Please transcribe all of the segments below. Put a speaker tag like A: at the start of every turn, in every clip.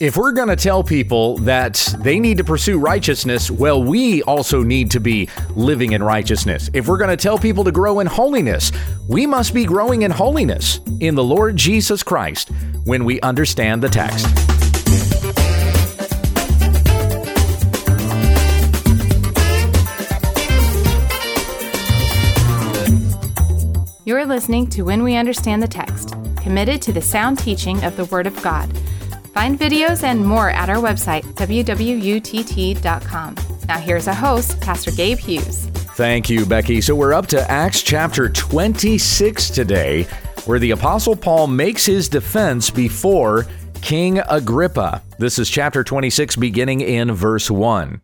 A: If we're going to tell people that they need to pursue righteousness, well, we also need to be living in righteousness. If we're going to tell people to grow in holiness, we must be growing in holiness in the Lord Jesus Christ when we understand the text.
B: You're listening to When We Understand the Text, committed to the sound teaching of the Word of God. Find videos and more at our website, wwutt.com. Now, here's our host, Pastor Gabe Hughes.
A: Thank you, Becky. So, we're up to Acts chapter 26 today, where the Apostle Paul makes his defense before King Agrippa. This is chapter 26, beginning in verse 1.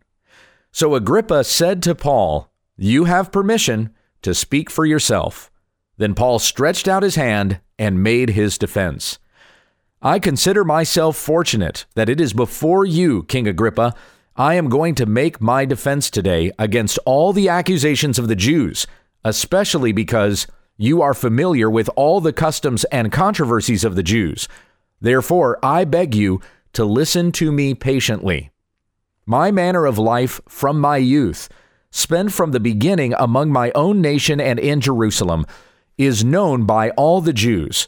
A: So, Agrippa said to Paul, You have permission to speak for yourself. Then Paul stretched out his hand and made his defense. I consider myself fortunate that it is before you, King Agrippa, I am going to make my defense today against all the accusations of the Jews, especially because you are familiar with all the customs and controversies of the Jews. Therefore, I beg you to listen to me patiently. My manner of life from my youth, spent from the beginning among my own nation and in Jerusalem, is known by all the Jews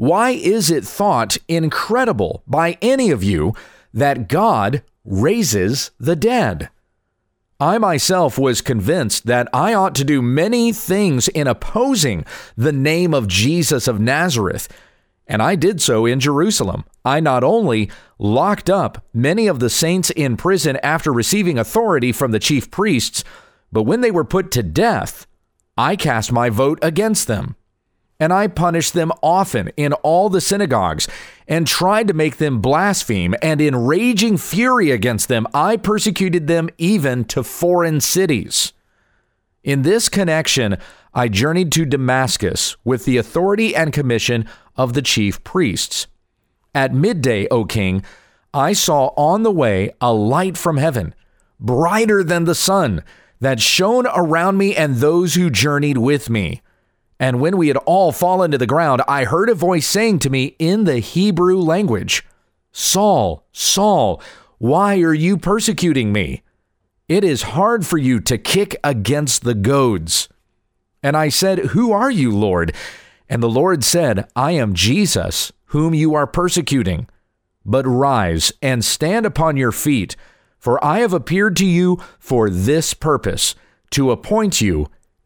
A: why is it thought incredible by any of you that God raises the dead? I myself was convinced that I ought to do many things in opposing the name of Jesus of Nazareth, and I did so in Jerusalem. I not only locked up many of the saints in prison after receiving authority from the chief priests, but when they were put to death, I cast my vote against them and I punished them often in all the synagogues and tried to make them blaspheme, and in raging fury against them, I persecuted them even to foreign cities. In this connection, I journeyed to Damascus with the authority and commission of the chief priests. At midday, O king, I saw on the way a light from heaven, brighter than the sun, that shone around me and those who journeyed with me. And when we had all fallen to the ground, I heard a voice saying to me in the Hebrew language, Saul, Saul, why are you persecuting me? It is hard for you to kick against the goads. And I said, Who are you, Lord? And the Lord said, I am Jesus, whom you are persecuting. But rise and stand upon your feet, for I have appeared to you for this purpose, to appoint you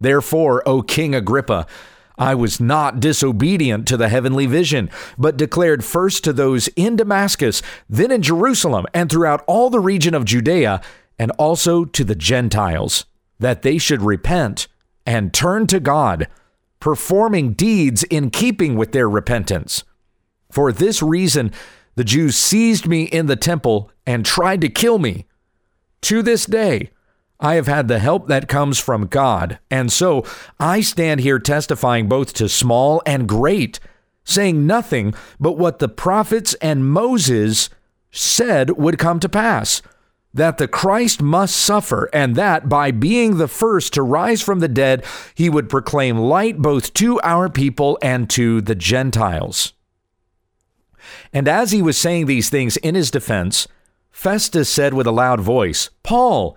A: Therefore, O King Agrippa, I was not disobedient to the heavenly vision, but declared first to those in Damascus, then in Jerusalem, and throughout all the region of Judea, and also to the Gentiles, that they should repent and turn to God, performing deeds in keeping with their repentance. For this reason, the Jews seized me in the temple and tried to kill me. To this day, I have had the help that comes from God. And so I stand here testifying both to small and great, saying nothing but what the prophets and Moses said would come to pass that the Christ must suffer, and that by being the first to rise from the dead, he would proclaim light both to our people and to the Gentiles. And as he was saying these things in his defense, Festus said with a loud voice, Paul,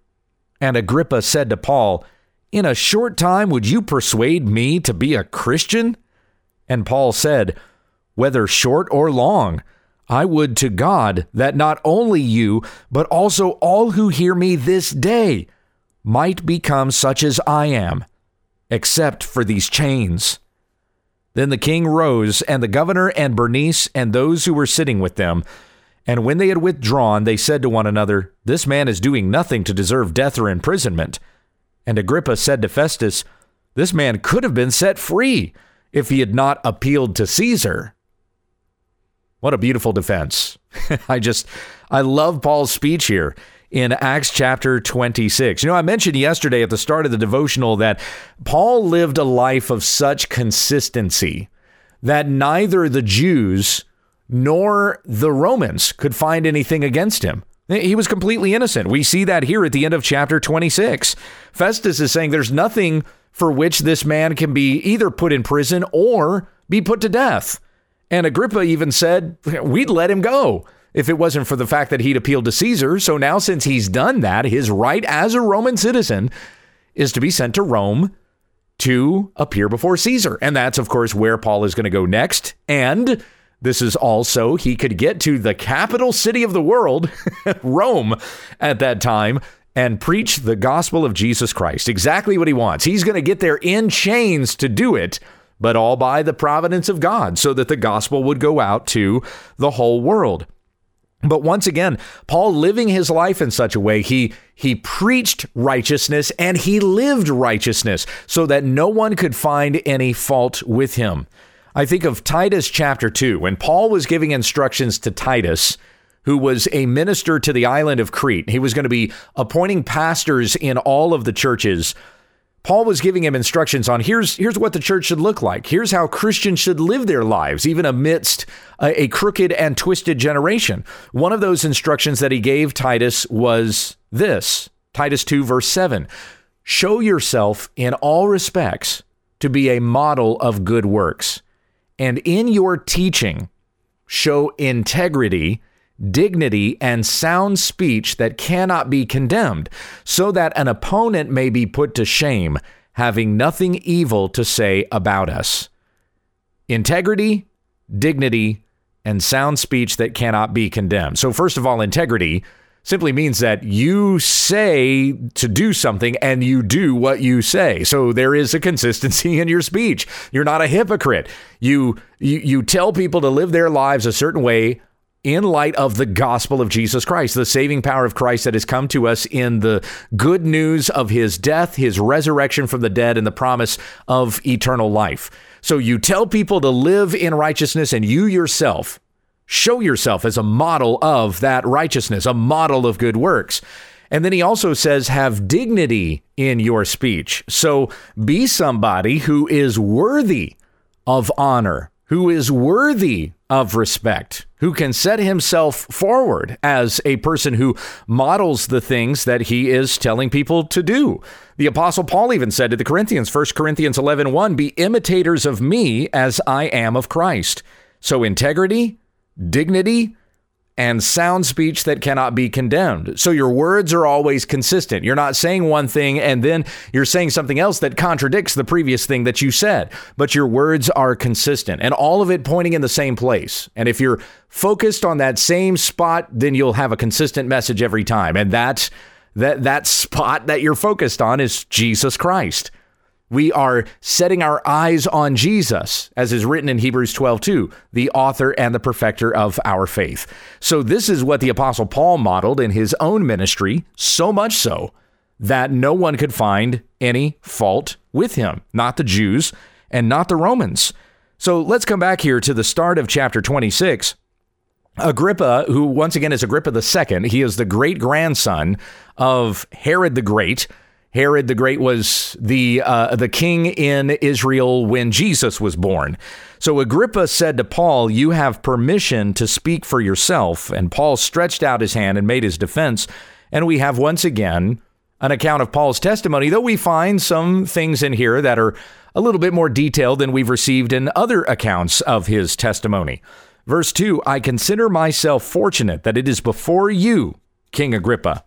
A: And Agrippa said to Paul, In a short time would you persuade me to be a Christian? And Paul said, Whether short or long, I would to God that not only you, but also all who hear me this day might become such as I am, except for these chains. Then the king rose, and the governor and Bernice and those who were sitting with them. And when they had withdrawn, they said to one another, This man is doing nothing to deserve death or imprisonment. And Agrippa said to Festus, This man could have been set free if he had not appealed to Caesar. What a beautiful defense. I just, I love Paul's speech here in Acts chapter 26. You know, I mentioned yesterday at the start of the devotional that Paul lived a life of such consistency that neither the Jews nor the Romans could find anything against him. He was completely innocent. We see that here at the end of chapter 26. Festus is saying there's nothing for which this man can be either put in prison or be put to death. And Agrippa even said, We'd let him go if it wasn't for the fact that he'd appealed to Caesar. So now, since he's done that, his right as a Roman citizen is to be sent to Rome to appear before Caesar. And that's, of course, where Paul is going to go next. And this is also, he could get to the capital city of the world, Rome, at that time. And preach the gospel of Jesus Christ. Exactly what he wants. He's going to get there in chains to do it but all by the providence of God, so that the gospel would go out to the whole world. But once again, Paul living his life in such a way, he he preached righteousness and he lived righteousness so that no one could find any fault with him. I think of Titus chapter 2 when Paul was giving instructions to Titus who was a minister to the island of Crete. He was going to be appointing pastors in all of the churches Paul was giving him instructions on here's here's what the church should look like. Here's how Christians should live their lives, even amidst a, a, crooked and twisted generation. One of those instructions that he gave Titus was this Titus 2, verse 7 Show yourself in all respects to be a model of good works, and in your teaching, show integrity dignity, and sound speech that cannot be condemned, so that an opponent may be put to shame, having nothing evil to say about us. Integrity, dignity, and sound speech that cannot be condemned. So, first of all, integrity simply means that you say to do something and you do what you say. So there is a consistency in your speech. You're not a hypocrite. You you you tell people to live their lives a certain way in light of the gospel of Jesus Christ, the saving power of Christ that has come to us in the good news of his death, his resurrection from the dead, and the promise of eternal life. So you tell people to live in righteousness, and you yourself show yourself as a model of that righteousness, a model of good works. And then he also says, have dignity in your speech. So be somebody who is worthy of honor, who is worthy of respect, who can set himself forward as a person who models the things that he is telling people to do. The apostle Paul even said to the Corinthians, 1 Corinthians 11, 1, be imitators of me as I am of Christ. So integrity, dignity, and sound speech that cannot be condemned. So your words are always consistent. You're not saying one thing and then you're saying something else that contradicts the previous thing that you said, but your words are consistent and all of it pointing in the same place. And if you're focused on that same spot, then you'll have a consistent message every time. And that's that that spot that you're focused on is Jesus Christ. We are setting our eyes on Jesus, as is written in Hebrews 12, 2, the author and the perfecter of our faith. So, this is what the Apostle Paul modeled in his own ministry, so much so that no one could find any fault with him, not the Jews and not the Romans. So, let's come back here to the start of chapter 26. Agrippa, who once again is Agrippa II, he is the great grandson of Herod the Great Herod the Great was the uh, the king in Israel when Jesus was born. So Agrippa said to Paul, "You have permission to speak for yourself." And Paul stretched out his hand and made his defense. And we have once again an account of Paul's testimony, though we find some things in here that are a little bit more detailed than we've received in other accounts of his testimony. Verse 2 I consider myself fortunate that it is before you, King Agrippa.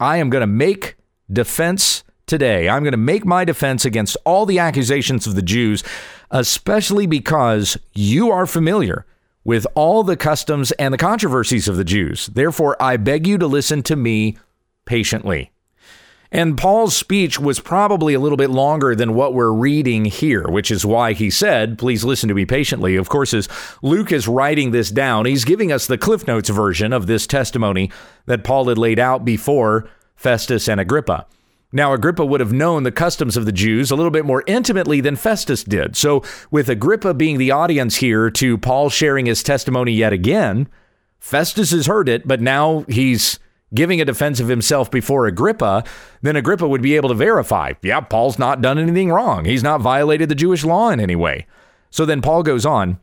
A: I am going to make defense today. I'm going to make my defense against all the accusations of the Jews, especially because you are familiar with all the customs and the controversies of the Jews. Therefore, I beg you to listen to me patiently. And Paul's speech was probably a little bit longer than what we're reading here, which is why he said, Please listen to me patiently. Of course, as Luke is writing this down, he's giving us the Cliff Notes version of this testimony that Paul had laid out before Festus and Agrippa. Now, Agrippa would have known the customs of the Jews a little bit more intimately than Festus did. So, with Agrippa being the audience here to Paul sharing his testimony yet again, Festus has heard it, but now he's giving a defense of himself before Agrippa, then Agrippa would be able to verify, yeah, Paul's not done anything wrong. He's not violated the Jewish law in any way. So then Paul goes on,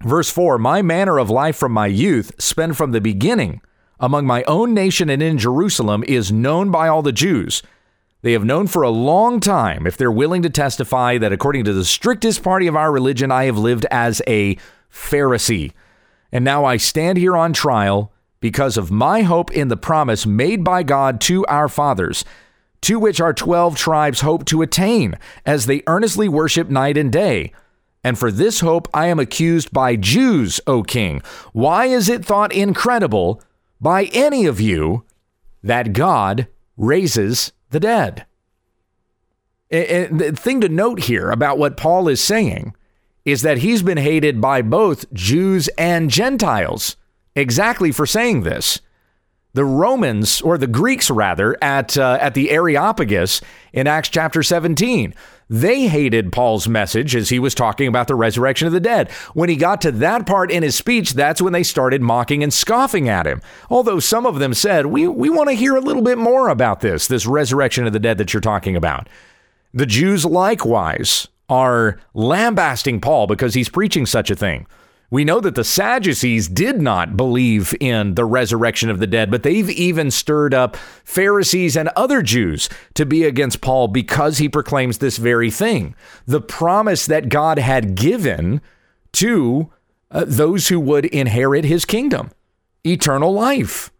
A: verse 4 My manner of life from my youth, spent from the beginning among my own nation and in Jerusalem, is known by all the Jews. They have known for a long time, if they're willing to testify, that according to the strictest party of our religion, I have lived as a Pharisee. And now I stand here on trial because of my hope in the promise made by God to our fathers, to which our 12 tribes hope to attain as they earnestly worship night and day. And for this hope I am accused by Jews, O king. Why is it thought incredible by any of you that God raises the dead. And the thing to note here about what Paul is saying is that he's been hated by both Jews and Gentiles exactly for saying this. The Romans, or the Greeks rather, at, uh, at the Areopagus in Acts chapter 17, they hated Paul's message as he was talking about the resurrection of the dead. When he got to that part in his speech, that's when they started mocking and scoffing at him. Although some of them said, We, we want to hear a little bit more about this, this resurrection of the dead that you're talking about. The Jews likewise are lambasting Paul because he's preaching such a thing. We know that the Sadducees did not believe in the resurrection of the dead, but they've even stirred up Pharisees and other Jews to be against Paul because he proclaims this very thing the promise that God had given to uh, those who would inherit his kingdom, eternal life.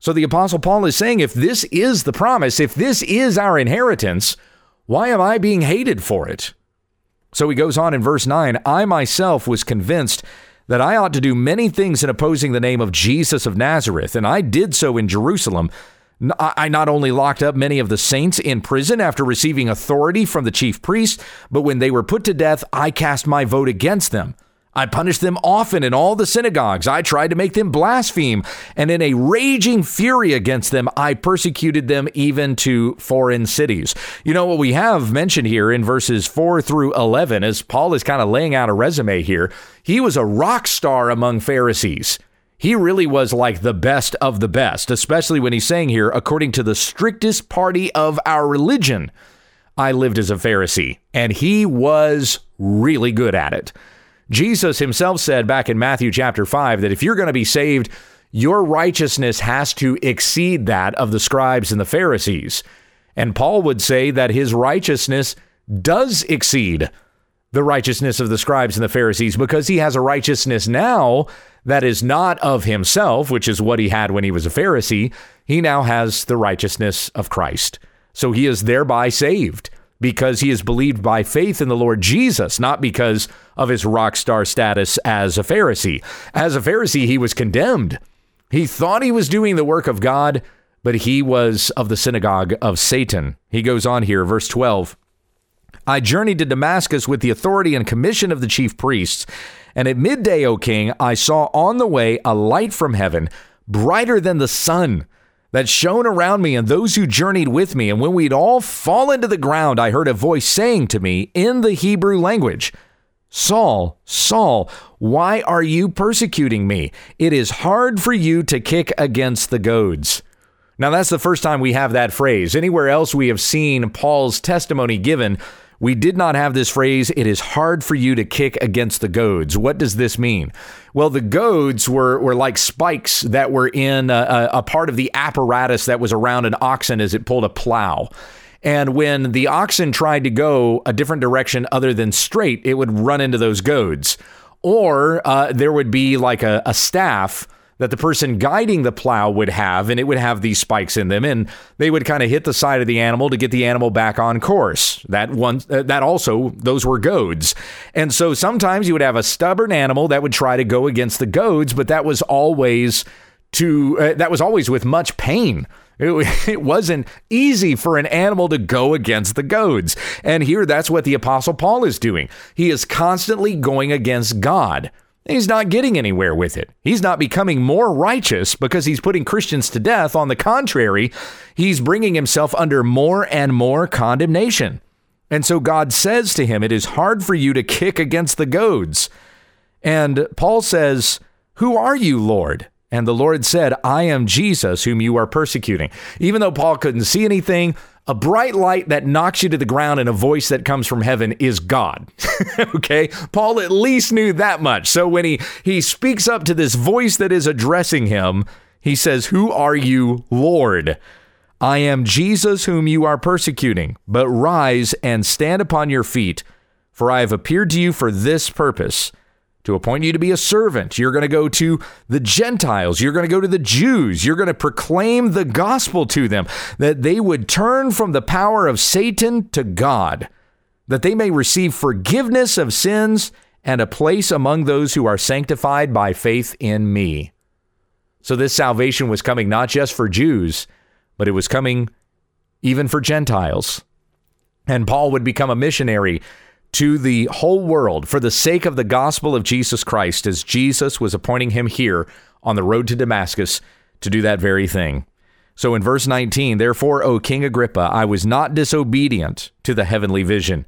A: So the Apostle Paul is saying if this is the promise, if this is our inheritance, why am I being hated for it? So he goes on in verse 9 I myself was convinced that I ought to do many things in opposing the name of Jesus of Nazareth, and I did so in Jerusalem. I not only locked up many of the saints in prison after receiving authority from the chief priest, but when they were put to death, I cast my vote against them. I punished them often in all the synagogues. I tried to make them blaspheme. And in a raging fury against them, I persecuted them even to foreign cities. You know what we have mentioned here in verses 4 through 11, as Paul is kind of laying out a resume here, he was a rock star among Pharisees. He really was like the best of the best, especially when he's saying here, according to the strictest party of our religion, I lived as a Pharisee. And he was really good at it. Jesus himself said back in Matthew chapter 5 that if you're going to be saved, your righteousness has to exceed that of the scribes and the Pharisees. And Paul would say that his righteousness does exceed the righteousness of the scribes and the Pharisees because he has a righteousness now that is not of himself, which is what he had when he was a Pharisee. He now has the righteousness of Christ. So he is thereby saved because he is believed by faith in the Lord Jesus, not because of his rock star status as a Pharisee. As a Pharisee, he was condemned. He thought he was doing the work of God, but he was of the synagogue of Satan. He goes on here, verse 12. I journeyed to Damascus with the authority and commission of the chief priests. And at midday, O king, I saw on the way a light from heaven, brighter than the sun that shone around me and those who journeyed with me. And when we'd all fallen to the ground, I heard a voice saying to me in the Hebrew language, Saul, Saul, why are you persecuting me? It is hard for you to kick against the goads. Now, that's the first time we have that phrase. Anywhere else we have seen Paul's testimony given, we did not have this phrase, it is hard for you to kick against the goads. What does this mean? Well, the goads were, were like spikes that were in a, a part of the apparatus that was around an oxen as it pulled a plow. And when the oxen tried to go a different direction other than straight, it would run into those goads. Or uh, there would be like a, a staff that the person guiding the plow would have, and it would have these spikes in them, and they would kind of hit the side of the animal to get the animal back on course. That one, uh, that also, those were goads, and so sometimes you would have a stubborn animal that would try to go against the goads, but that was always to uh, that was always with much pain. It, it, wasn't easy for an animal to go against the goads. And here, that's what the Apostle Paul is doing. He is constantly going against God. He's not getting anywhere with it. He's not becoming more righteous because he's putting Christians to death. On the contrary, he's bringing himself under more and more condemnation. And so God says to him, It is hard for you to kick against the goads. And Paul says, Who are you, Lord? And the Lord said, I am Jesus, whom you are persecuting. Even though Paul couldn't see anything, a bright light that knocks you to the ground and a voice that comes from heaven is God. okay? Paul at least knew that much. So when he, he speaks up to this voice that is addressing him, he says, Who are you, Lord? I am Jesus whom you are persecuting, but rise and stand upon your feet, for I have appeared to you for this purpose to appoint you to be a servant. You're going to go to the Gentiles. You're going to go to the Jews. You're going to proclaim the gospel to them that they would turn from the power of Satan to God, that they may receive forgiveness of sins and a place among those who are sanctified by faith in me. So this salvation was coming not just for Jews, but it was coming even for Gentiles. And Paul would become a missionary to the whole world for the sake of the gospel of Jesus Christ, as Jesus was appointing him here on the road to Damascus to do that very thing. So in verse 19, therefore, O King Agrippa, I was not disobedient to the heavenly vision,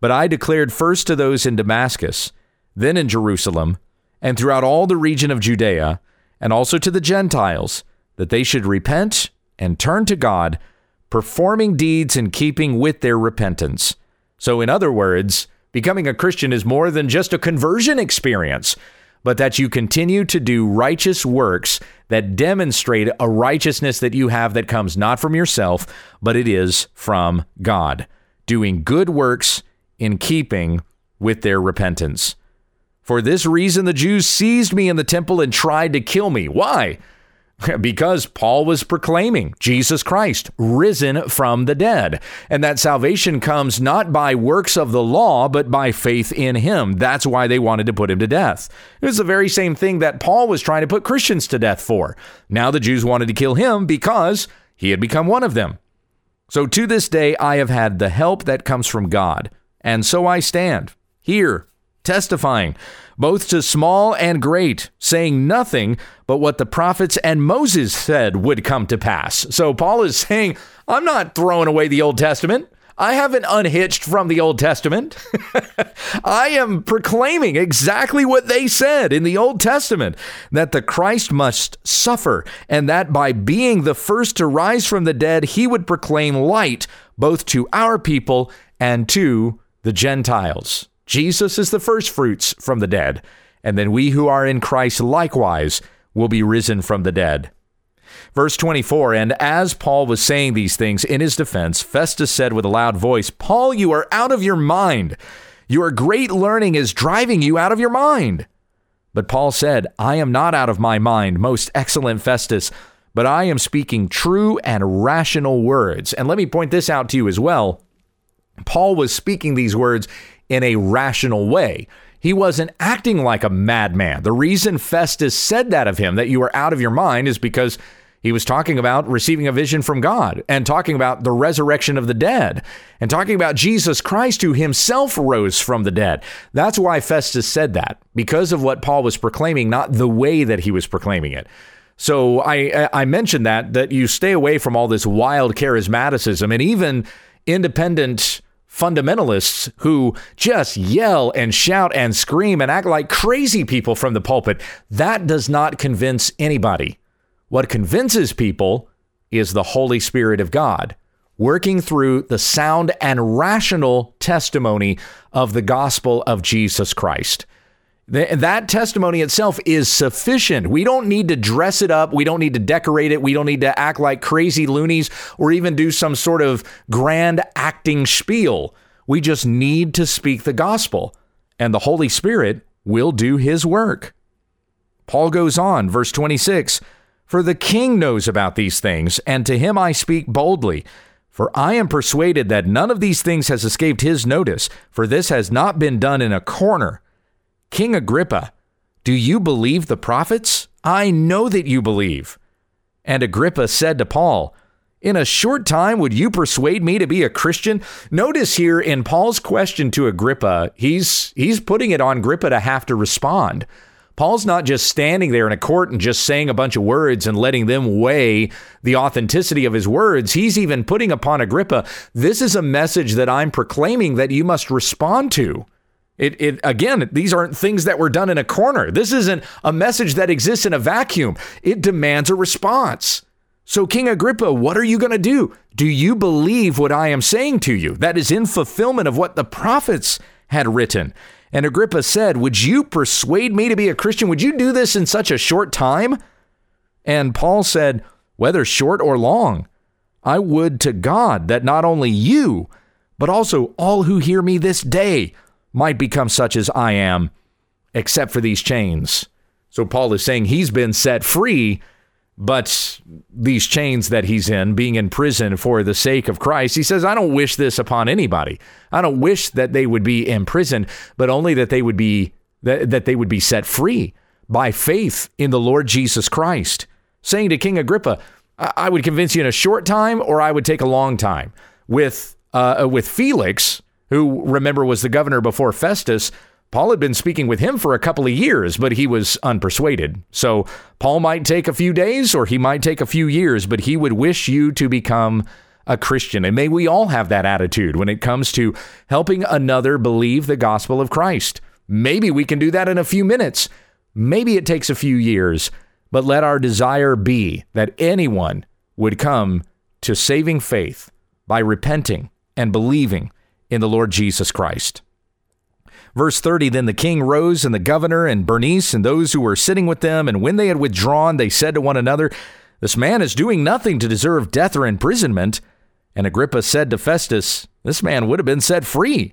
A: but I declared first to those in Damascus, then in Jerusalem, and throughout all the region of Judea, and also to the Gentiles, that they should repent and turn to God, performing deeds in keeping with their repentance. So, in other words, becoming a Christian is more than just a conversion experience, but that you continue to do righteous works that demonstrate a righteousness that you have that comes not from yourself, but it is from God. Doing good works in keeping with their repentance. For this reason, the Jews seized me in the temple and tried to kill me. Why? because Paul was proclaiming Jesus Christ risen from the dead. And that salvation comes not by works of the law, but by faith in him. That's why they wanted to put him to death. It was the very same thing that Paul was trying to put Christians to death for. Now the Jews wanted to kill him because he had become one of them. So to this day, I have had the help that comes from God. And so I stand here testifying both to small and great, saying nothing but what the prophets and Moses said would come to pass. So Paul is saying, I'm not throwing away the Old Testament. I haven't unhitched from the Old Testament. I am proclaiming exactly what they said in the Old Testament that the Christ must suffer, and that by being the first to rise from the dead, he would proclaim light both to our people and to the Gentiles. Jesus is the first fruits from the dead, and then we who are in Christ likewise will be risen from the dead. Verse 24 And as Paul was saying these things in his defense, Festus said with a loud voice, Paul, you are out of your mind. Your great learning is driving you out of your mind. But Paul said, I am not out of my mind, most excellent Festus, but I am speaking true and rational words. And let me point this out to you as well. Paul was speaking these words in a rational way. He wasn't acting like a madman. The reason Festus said that of him, that you are out of your mind, is because he was talking about receiving a vision from God and talking about the resurrection of the dead and talking about Jesus Christ who himself rose from the dead. That's why Festus said that, because of what Paul was proclaiming, not the way that he was proclaiming it. So I I mentioned that that you stay away from all this wild charismaticism and even independent fundamentalists who just yell and shout and scream and act like crazy people from the pulpit. That does not convince anybody. What convinces people is the Holy Spirit of God, working through the sound and rational testimony of the gospel of Jesus Christ. That testimony itself is sufficient. We don't need to dress it up. We don't need to decorate it. We don't need to act like crazy loonies or even do some sort of grand acting spiel. We just need to speak the gospel, and the Holy Spirit will do his work. Paul goes on, verse 26 For the king knows about these things, and to him I speak boldly. For I am persuaded that none of these things has escaped his notice, for this has not been done in a corner. King Agrippa, do you believe the prophets? I know that you believe. And Agrippa said to Paul, In a short time, would you persuade me to be a Christian? Notice here in Paul's question to Agrippa, he's, he's putting it on Agrippa to have to respond. Paul's not just standing there in a court and just saying a bunch of words and letting them weigh the authenticity of his words. He's even putting upon Agrippa, this is a message that I'm proclaiming that you must respond to. It, it again, these aren't things that were done in a corner. This isn't a message that exists in a vacuum. It demands a response. So, King Agrippa, what are you going to do? Do you believe what I am saying to you? That is in fulfillment of what the prophets had written. And Agrippa said, Would you persuade me to be a Christian? Would you do this in such a short time? And Paul said, Whether short or long, I would to God that not only you, but also all who hear me this day might become such as I am, except for these chains. So Paul is saying he's been set free, but these chains that he's in, being in prison for the sake of Christ, he says, I don't wish this upon anybody. I don't wish that they would be imprisoned, but only that they would be that, that they would be set free by faith in the Lord Jesus Christ. Saying to King Agrippa, I would convince you in a short time, or I would take a long time. With uh, with Felix, who, remember, was the governor before Festus, Paul had been speaking with him for a couple of years, but he was unpersuaded. So Paul might take a few days or he might take a few years, but he would wish you to become a Christian. And may we all have that attitude when it comes to helping another believe the gospel of Christ. Maybe we can do that in a few minutes. Maybe it takes a few years, but let our desire be that anyone would come to saving faith by repenting and believing in the Lord Jesus Christ. Verse 30 Then the king rose, and the governor, and Bernice, and those who were sitting with them, and when they had withdrawn, they said to one another, This man is doing nothing to deserve death or imprisonment. And Agrippa said to Festus, This man would have been set free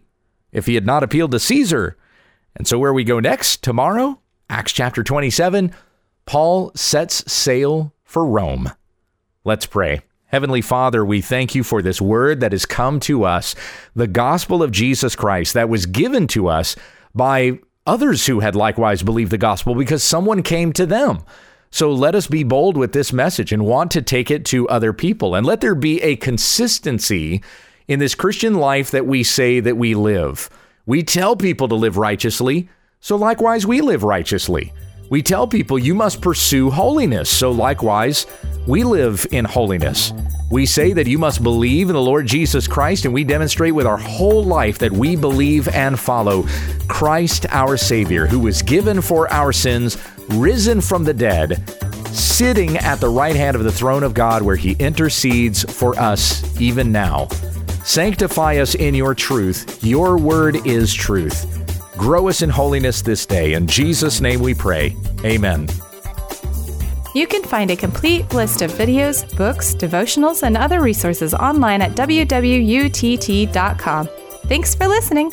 A: if he had not appealed to Caesar. And so, where we go next, tomorrow, Acts chapter 27, Paul sets sail for Rome. Let's pray. Heavenly Father, we thank you for this word that has come to us, the gospel of Jesus Christ that was given to us by others who had likewise believed the gospel because someone came to them. So let us be bold with this message and want to take it to other people. And let there be a consistency in this Christian life that we say that we live. We tell people to live righteously, so likewise we live righteously. We tell people you must pursue holiness, so likewise we live in holiness. We say that you must believe in the Lord Jesus Christ, and we demonstrate with our whole life that we believe and follow Christ our Savior, who was given for our sins, risen from the dead, sitting at the right hand of the throne of God, where he intercedes for us even now. Sanctify us in your truth. Your word is truth. Grow us in holiness this day. In Jesus' name we pray. Amen.
B: You can find a complete list of videos, books, devotionals, and other resources online at www.utt.com. Thanks for listening.